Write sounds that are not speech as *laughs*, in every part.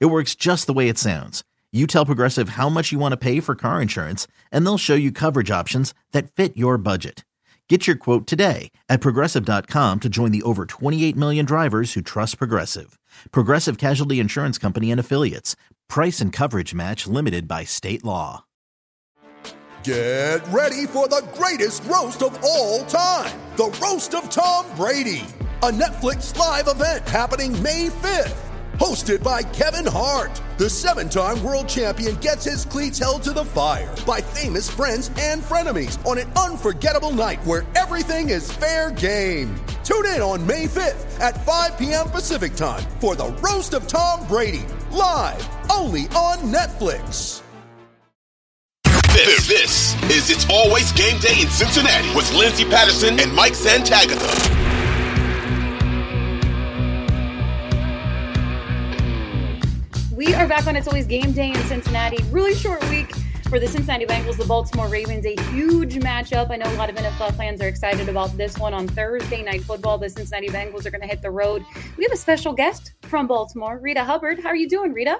It works just the way it sounds. You tell Progressive how much you want to pay for car insurance, and they'll show you coverage options that fit your budget. Get your quote today at progressive.com to join the over 28 million drivers who trust Progressive. Progressive Casualty Insurance Company and Affiliates. Price and coverage match limited by state law. Get ready for the greatest roast of all time the Roast of Tom Brady, a Netflix live event happening May 5th. Hosted by Kevin Hart, the seven time world champion gets his cleats held to the fire by famous friends and frenemies on an unforgettable night where everything is fair game. Tune in on May 5th at 5 p.m. Pacific time for the Roast of Tom Brady, live only on Netflix. This, this is It's Always Game Day in Cincinnati with Lindsay Patterson and Mike Santagata. We are back on It's Always Game Day in Cincinnati. Really short week for the Cincinnati Bengals, the Baltimore Ravens. A huge matchup. I know a lot of NFL fans are excited about this one on Thursday Night Football. The Cincinnati Bengals are going to hit the road. We have a special guest from Baltimore, Reeta Hubbard. How are you doing, Reeta?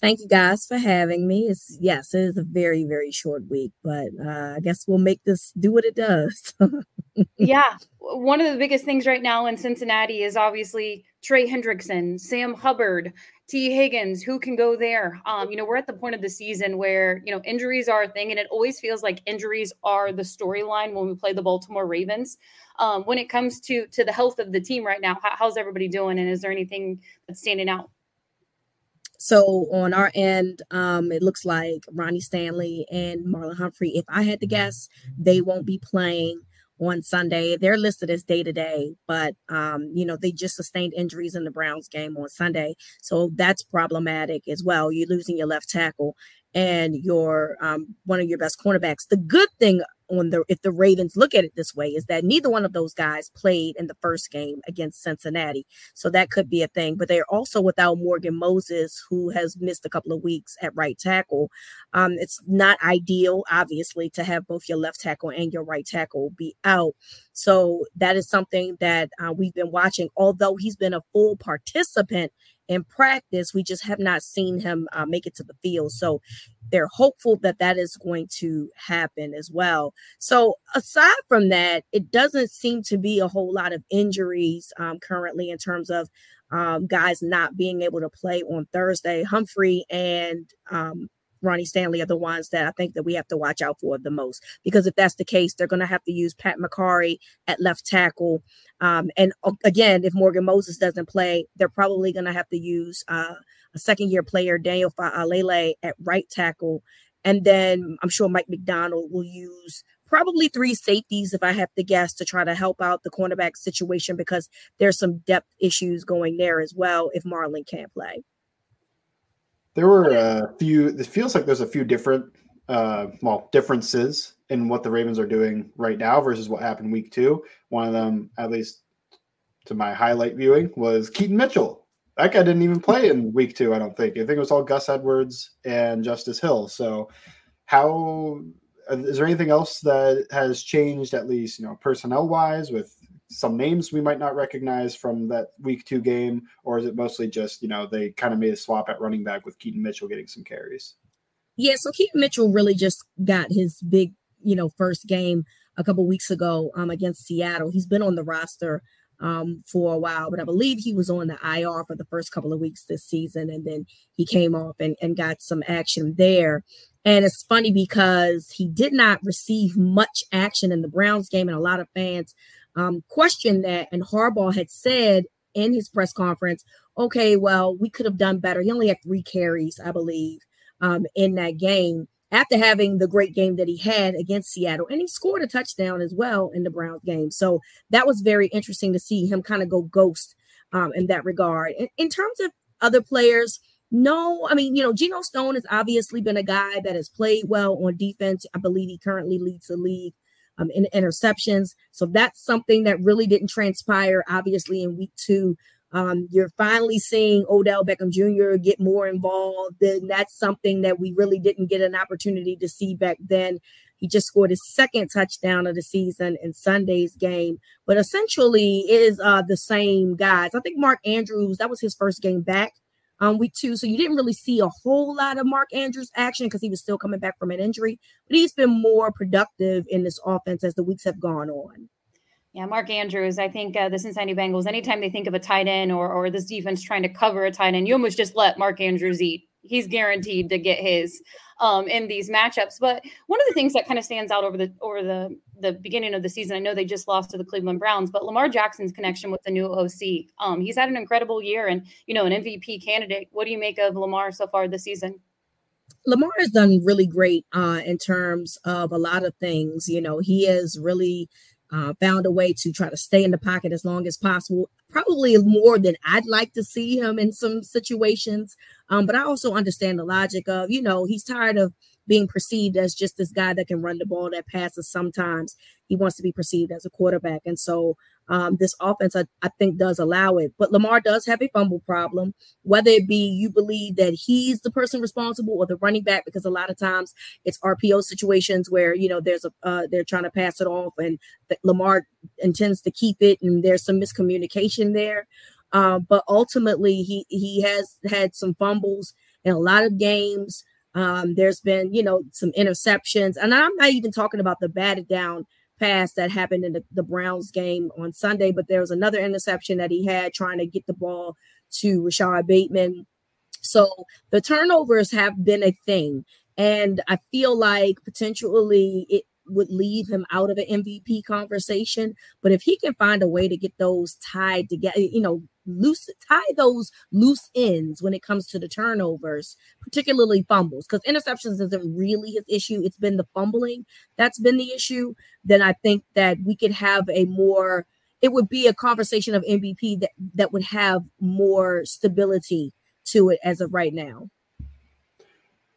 Thank you guys for having me. It's yes, it is a very very short week, but uh, I guess we'll make this do what it does. *laughs* yeah, one of the biggest things right now in Cincinnati is obviously Trey Hendrickson, Sam Hubbard, Tee Higgins, who can go there? Um, you know, we're at the point of the season where, you know, injuries are a thing, and it always feels like injuries are the storyline when we play the Baltimore Ravens. Um, when it comes to to the health of the team right now, how, how's everybody doing? And is there anything that's standing out? So on our end, um, it looks like Ronnie Stanley and Marlon Humphrey. If I had to guess, they won't be playing on Sunday. They're listed as day to day, but um, you know, they just sustained injuries in the Browns game on Sunday. So that's problematic as well. You're losing your left tackle and your um, one of your best cornerbacks. The good thing on the if the Ravens look at it this way is that neither one of those guys played in the first game against Cincinnati. So that could be a thing. But they're also without Morgan Moses, who has missed a couple of weeks at right tackle. Um, it's not ideal, obviously, to have both your left tackle and your right tackle be out. So that is something that uh, we've been watching. Although he's been a full participant in practice, we just have not seen him uh, make it to the field. So they're hopeful that that is going to happen as well. So aside from that, it doesn't seem to be a whole lot of injuries um, currently in terms of um, guys not being able to play on Thursday. Humphrey and um, Ronnie Stanley are the ones that I think that we have to watch out for the most. Because if that's the case, they're going to have to use Pat Mekari at left tackle. Um, and uh, again, if Morgan Moses doesn't play, they're probably going to have to use uh, a second year player, Daniel Faalele, at right tackle. And then I'm sure Mike Macdonald will use probably three safeties, if I have to guess, to try to help out the cornerback situation because there's some depth issues going there as well if Marlon can't play. There were a few. It feels like there's a few different, uh, well, differences in what the Ravens are doing right now versus what happened week two. One of them, at least to my highlight viewing, was Keaton Mitchell. That guy didn't even play in week two. I don't think. I think it was all Gus Edwards and Justice Hill. So, how is there anything else that has changed, at least you know, personnel wise, with some names we might not recognize from that week two game, or is it mostly just, you know, they kind of made a swap at running back with Keaton Mitchell getting some carries? Yeah, so Keaton Mitchell really just got his big, you know, first game a couple weeks ago um, against Seattle. He's been on the roster um, for a while, but I believe he was on the IR for the first couple of weeks this season, and then he came off and, and got some action there. And it's funny because he did not receive much action in the Browns game, and a lot of fans um, questioned that. And Harbaugh had said in his press conference, okay, well, we could have done better. He only had three carries, I believe, um, in that game after having the great game that he had against Seattle. And he scored a touchdown as well in the Browns game. So that was very interesting to see him kind of go ghost um, in that regard. In, in terms of other players, No, I mean, you know, Geno Stone has obviously been a guy that has played well on defense. I believe he currently leads the league um, in interceptions. So that's something that really didn't transpire, obviously, in week two. Um, you're finally seeing Odell Beckham Jr. get more involved. Then that's something that we really didn't get an opportunity to see back then. He just scored his second touchdown of the season in Sunday's game, but essentially is uh, the same guys. I think Mark Andrews, that was his first game back um, week two. So you didn't really see a whole lot of Mark Andrews action because he was still coming back from an injury, but he's been more productive in this offense as the weeks have gone on. Yeah, Mark Andrews. I think uh, the Cincinnati Bengals, anytime they think of a tight end or, or this defense trying to cover a tight end, you almost just let Mark Andrews eat. He's guaranteed to get his um, in these matchups. But one of the things that kind of stands out over the over the the beginning of the season, I know they just lost to the Cleveland Browns, but Lamar Jackson's connection with the new OC. Um, he's had an incredible year and you know an MVP candidate. What do you make of Lamar so far this season? Lamar has done really great uh, in terms of a lot of things. You know, he has really uh, found a way to try to stay in the pocket as long as possible. Probably more than I'd like to see him in some situations. Um, but I also understand the logic of, you know, he's tired of being perceived as just this guy that can run the ball that passes sometimes. He wants to be perceived as a quarterback. And so um, this offense, I, I think, does allow it. But Lamar does have a fumble problem, whether it be you believe that he's the person responsible or the running back, because a lot of times it's RPO situations where, you know, there's a, uh, they're trying to pass it off and Lamar intends to keep it and there's some miscommunication there. Uh, but ultimately, he, he has had some fumbles in a lot of games. Um, there's been, you know, some interceptions, and I'm not even talking about the batted down pass that happened in the, the Browns game on Sunday, but there was another interception that he had trying to get the ball to Rashod Bateman. So the turnovers have been a thing. And I feel like potentially it would leave him out of an MVP conversation. But if he can find a way to get those tied together, you know, loose tie those loose ends when it comes to the turnovers, particularly fumbles, because interceptions isn't really his issue. It's been the fumbling that's been the issue. Then I think that we could have a more it would be a conversation of MVP that, that would have more stability to it as of right now.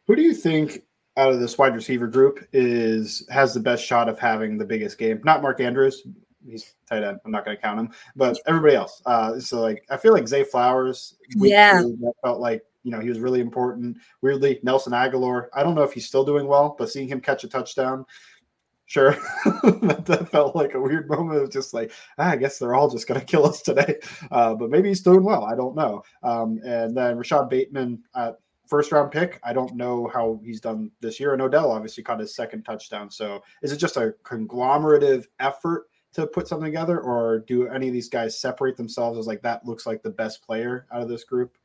Who do you think out of this wide receiver group is has the best shot of having the biggest game? Not Mark Andrews, he's tight end. I'm not going to count him, but everybody else. Uh, so like, I feel like Zay Flowers. Yeah, that felt like you know he was really important. Weirdly, Nelson Agholor. I don't know if he's still doing well, but seeing him catch a touchdown, sure, *laughs* that, felt like a weird moment. Of just like ah, I guess they're all just going to kill us today. *laughs* Uh, but maybe he's doing well. I don't know. Um, and then Rashod Bateman. Uh, first round pick. I don't know how he's done this year. And Odell obviously caught his second touchdown. So is it just a conglomerative effort to put something together, or do any of these guys separate themselves as like that looks like the best player out of this group?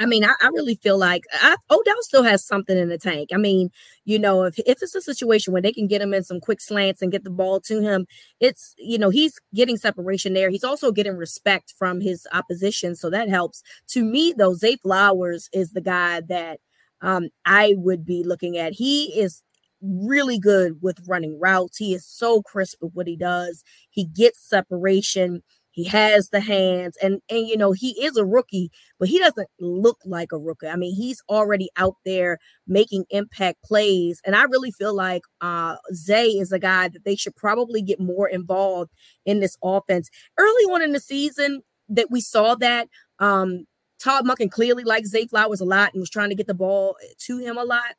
I mean, I, I really feel like I, Odell still has something in the tank. I mean, you know, if, if it's a situation where they can get him in some quick slants and get the ball to him, it's, you know, he's getting separation there. He's also getting respect from his opposition. So that helps. To me, though, Zay Flowers is the guy that um, I would be looking at. He is really good with running routes. He is so crisp with what he does. He gets separation. He has the hands, and and you know he is a rookie, but he doesn't look like a rookie. I mean, he's already out there making impact plays, and I really feel like uh, Zay is a guy that they should probably get more involved in this offense. Early on in the season, that we saw that um, Todd Monken clearly liked Zay Flowers a lot and was trying to get the ball to him a lot.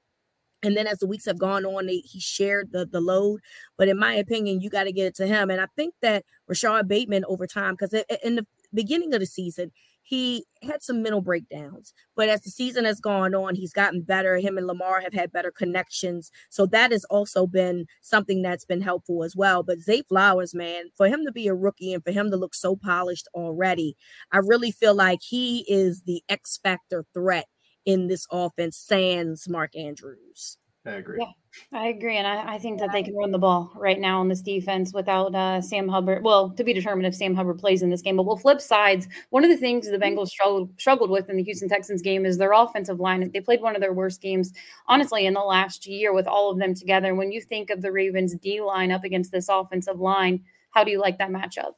And then as the weeks have gone on, they, he shared the, the load. But in my opinion, you got to get it to him. And I think that Rashod Bateman over time, because in the beginning of the season, he had some mental breakdowns. But as the season has gone on, he's gotten better. Him and Lamar have had better connections. So that has also been something that's been helpful as well. But Zay Flowers, man, for him to be a rookie and for him to look so polished already, I really feel like he is the X factor threat in this offense, sans Mark Andrews. I agree. Yeah, I agree. And I, I, think that they can run the ball right now on this defense without uh, Sam Hubbard. Well, to be determined if Sam Hubbard plays in this game. But we'll flip sides. One of the things the Bengals struggled, struggled with in the Houston Texans game is their offensive line. They played one of their worst games, honestly, in the last year with all of them together. When you think of the Ravens D line up against this offensive line, how do you like that matchup?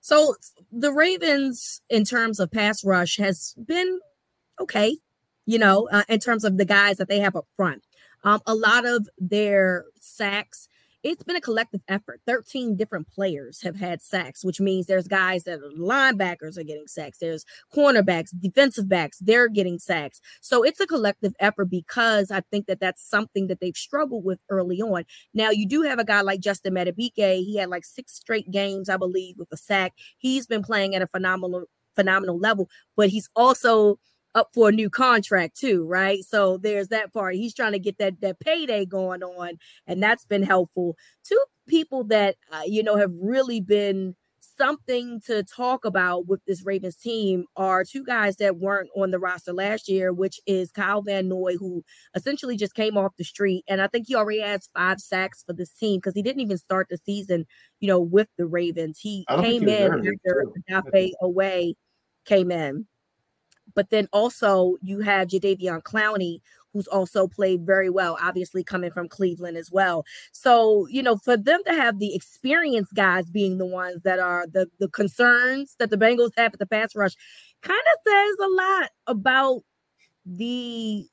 So the Ravens, in terms of pass rush, has been okay. You know, uh, in terms of the guys that they have up front. Um, a lot of their sacks it's been a collective effort. 13 different players have had sacks, which means there's guys that are linebackers are getting sacks. There's cornerbacks, defensive backs, they're getting sacks. So it's a collective effort because I think that that's something that they've struggled with early on. Now, you do have a guy like Justin Madubuike. He had like six straight games, I believe, with a sack. He's been playing at a phenomenal, phenomenal level, but he's also up for a new contract too, right? So there's that part. He's trying to get that that payday going on, and that's been helpful. Two people that uh, you know have really been something to talk about with this Ravens team are two guys that weren't on the roster last year, which is Kyle Van Noy, who essentially just came off the street. And I think he already has five sacks for this team because he didn't even start the season, you know, with the Ravens. He came in after Dafe away came in. But then also you have Jadeveon Clowney, who's also played very well, obviously coming from Cleveland as well. So, you know, for them to have the experienced guys being the ones that are the, the concerns that the Bengals have at the pass rush kind of says a lot about the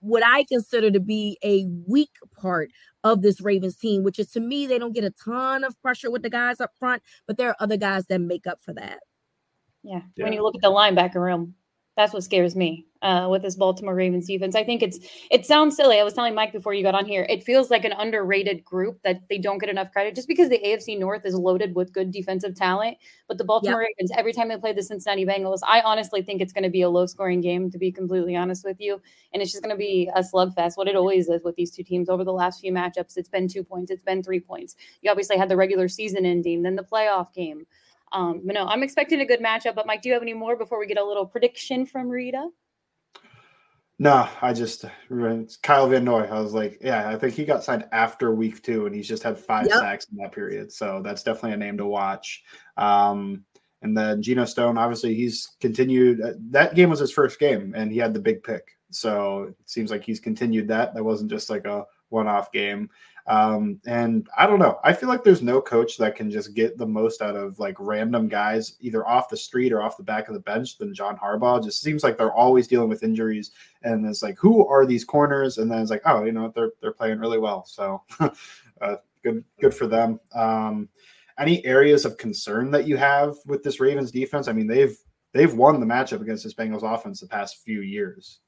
what I consider to be a weak part of this Ravens team, which is to me, they don't get a ton of pressure with the guys up front, but there are other guys that make up for that. Yeah. yeah. When you look at the linebacker room, that's what scares me uh, with this Baltimore Ravens defense. I think it's it sounds silly. I was telling Mike before you got on here. It feels like an underrated group that they don't get enough credit just because the AFC North is loaded with good defensive talent. But the Baltimore yep. Ravens, every time they play the Cincinnati Bengals, I honestly think it's going to be a low scoring game. To be completely honest with you, and it's just going to be a slugfest. What it always is with these two teams over the last few matchups. It's been two points. It's been three points. You obviously had the regular season ending, then the playoff game. Um, but no, I'm expecting a good matchup. But Mike, do you have any more before we get a little prediction from Reeta? No, I just Kyle Van Noy. I was like, yeah, I think he got signed after week two, and he's just had five yep. sacks in that period. So that's definitely a name to watch. Um, and then Geno Stone, obviously, he's continued. Uh, that game was his first game, and he had the big pick. So it seems like he's continued that. That wasn't just like a one-off game. Um, and I don't know. I feel like there's no coach that can just get the most out of like random guys, either off the street or off the back of the bench, than John Harbaugh. It just seems like they're always dealing with injuries, and it's like, who are these corners? And then it's like, oh, you know, they're they're playing really well. So, *laughs* uh, good good for them. Um, any areas of concern that you have with this Ravens defense? I mean, they've they've won the matchup against this Bengals offense the past few years.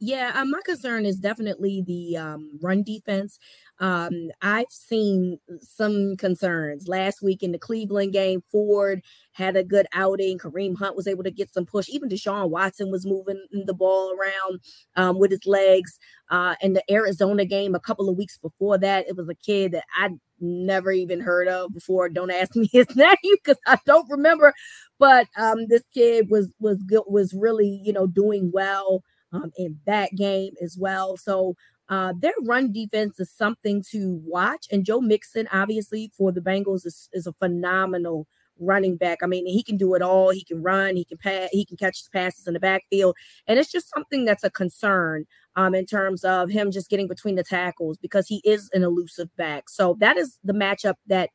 Yeah, uh, my concern is definitely the um, run defense. Um, I've seen some concerns last week in the Cleveland game. Ford had a good outing. Kareem Hunt was able to get some push. Even Deshaun Watson was moving the ball around um, with his legs. Uh, in the Arizona game a couple of weeks before that, it was a kid that I never even heard of before. Don't ask *laughs* me his name because I don't remember. But um, this kid was was was really you know doing well um, in that game as well. So uh, their run defense is something to watch. And Joe Mixon, obviously, for the Bengals, is, is a phenomenal running back. I mean, he can do it all. He can run, he can pass, he can catch passes in the backfield. And it's just something that's a concern um, in terms of him just getting between the tackles because he is an elusive back. So that is the matchup that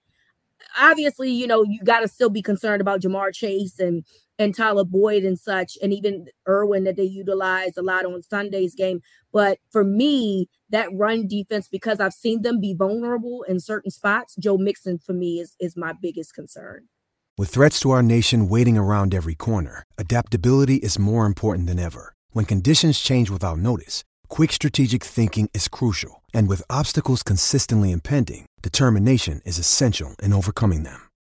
obviously, you know, you got to still be concerned about Ja'Marr Chase and and Tyler Boyd and such, and even Irwin that they utilized a lot on Sunday's game. But for me, that run defense, because I've seen them be vulnerable in certain spots, Joe Mixon for me is is my biggest concern. With threats to our nation waiting around every corner, adaptability is more important than ever. When conditions change without notice, quick strategic thinking is crucial. And with obstacles consistently impending, determination is essential in overcoming them.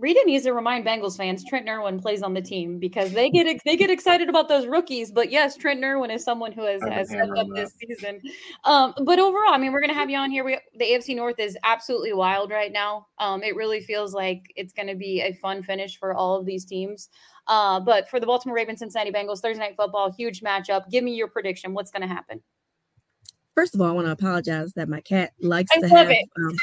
Reeta needs to remind Bengals fans Trent Irwin plays on the team because they get they get excited about those rookies. But yes, Trent Irwin is someone who has, has stepped up this season. Um, but overall, I mean, we're gonna have you on here. We, the AFC North is absolutely wild right now. Um, it really feels like it's gonna be a fun finish for all of these teams. Uh, but for the Baltimore Ravens, Cincinnati Bengals, Thursday night football, huge matchup. Give me your prediction. What's gonna happen? First of all, I want to apologize that my cat likes I to have um,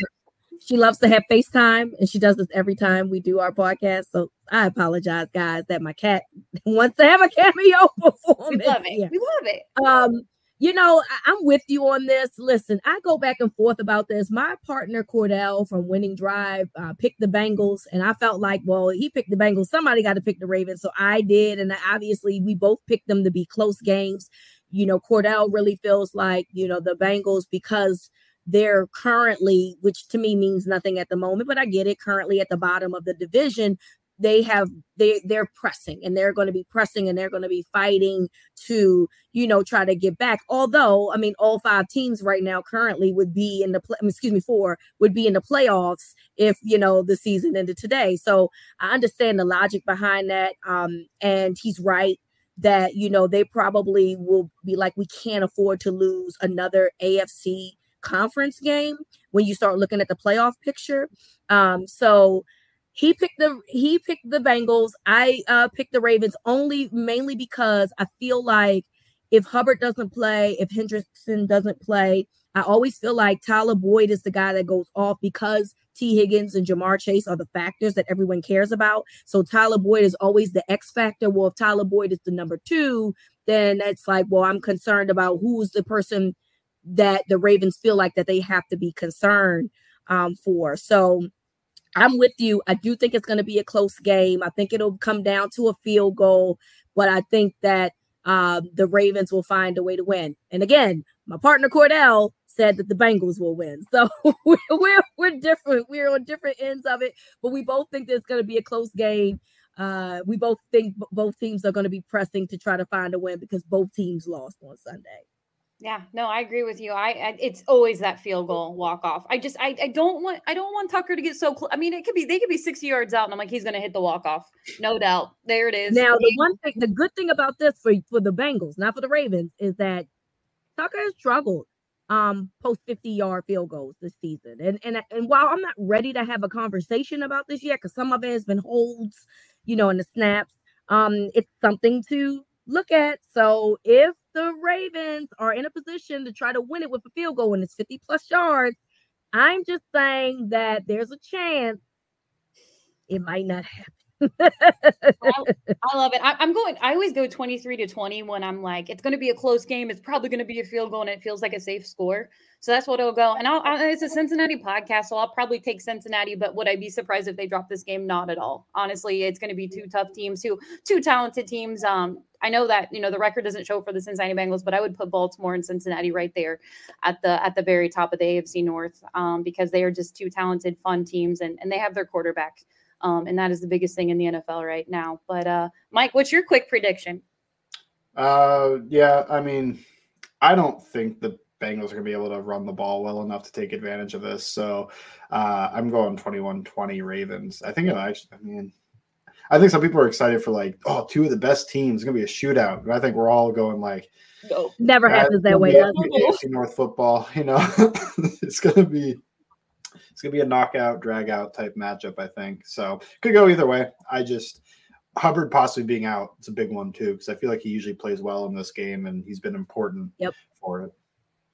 she loves to have FaceTime, and she does this every time we do our podcast. So I apologize, guys, that my cat *laughs* wants to have a cameo *laughs* performance. We love it. We love it. Um, you know, I- I'm with you on this. Listen, I go back and forth about this. My partner Cordell from Winning Drive uh, picked the Bengals, and I felt like, well, he picked the Bengals. Somebody got to pick the Ravens, so I did, and obviously we both picked them to be close games. You know, Cordell really feels like you know the Bengals because they're currently, which to me means nothing at the moment, but I get it, currently at the bottom of the division they have they they're pressing and they're going to be pressing and they're going to be fighting to you know try to get back. Although i mean all five teams right now currently would be in the play excuse me four would be in the playoffs if you know the season ended today. So i understand the logic behind that um and he's right that you know they probably will be like we can't afford to lose another afc conference game when you start looking at the playoff picture um so he picked the he picked the Bengals. I uh picked the Ravens only mainly because I feel like if Hubbard doesn't play, if Hendrickson doesn't play, I always feel like Tyler Boyd is the guy that goes off because Tee Higgins and Ja'Marr Chase are the factors that everyone cares about. So Tyler Boyd is always the X factor. Well, if Tyler Boyd is the number two, then it's like, well, I'm concerned about who's the person that the Ravens feel like that they have to be concerned um, for. So I'm with you. I do think it's going to be a close game. I think it'll come down to a field goal, but I think that uh, the Ravens will find a way to win. And again, my partner Cordell said that the Bengals will win. *laughs* So we're, we're, different. We're on different ends of it, but we both think there's going to be a close game. Uh, we both think both teams are going to be pressing to try to find a win because both teams lost on Sunday. Yeah, no, I agree with you. I, I it's always that field goal walk off. I just I, I don't want I don't want Tucker to get so close. I mean, it could be they could be 60 yards out and I'm like he's going to hit the walk off. No doubt. There it is. Now, the one thing the good thing about this for for the Bengals, not for the Ravens, is that Tucker has struggled um post 50 yard field goals this season. And and and while I'm not ready to have a conversation about this yet cuz some of it has been holds, you know, in the snaps, um it's something to look at. So if the Ravens are in a position to try to win it with a field goal and it's 50 plus yards, I'm just saying that there's a chance it might not happen. I, I, love it. I, am going. I always go 23 to 20 when I'm like, it's going to be a close game. It's probably going to be a field goal, and it feels like a safe score. So that's what it'll go. And I'll, I, it's a Cincinnati podcast, so I'll probably take Cincinnati. But would I be surprised if they drop this game? Not at all. Honestly, it's going to be two tough teams, two two talented teams. Um, I know that you know the record doesn't show for the Cincinnati Bengals, but I would put Baltimore and Cincinnati right there at the at the very top of the AFC North um, because they are just two talented, fun teams, and and they have their quarterback. Um, and that is the biggest thing in the NFL right now. But uh, Mike, what's your quick prediction? Uh, yeah, I mean, I don't think the Bengals are going to be able to run the ball well enough to take advantage of this. So uh, I'm going 21 20 Ravens. I think it actually, I mean, I think some people are excited for like, oh, two of the best teams. It's going to be a shootout. But I think we're all going like, no. never happens that way. AFC North football, *laughs* you know, *laughs* it's going to be it's gonna be a knockout, drag out type matchup, I think. So could go either way. I just Hubbard possibly being out, it's a big one too, because I feel like he usually plays well in this game and he's been important yep. for it.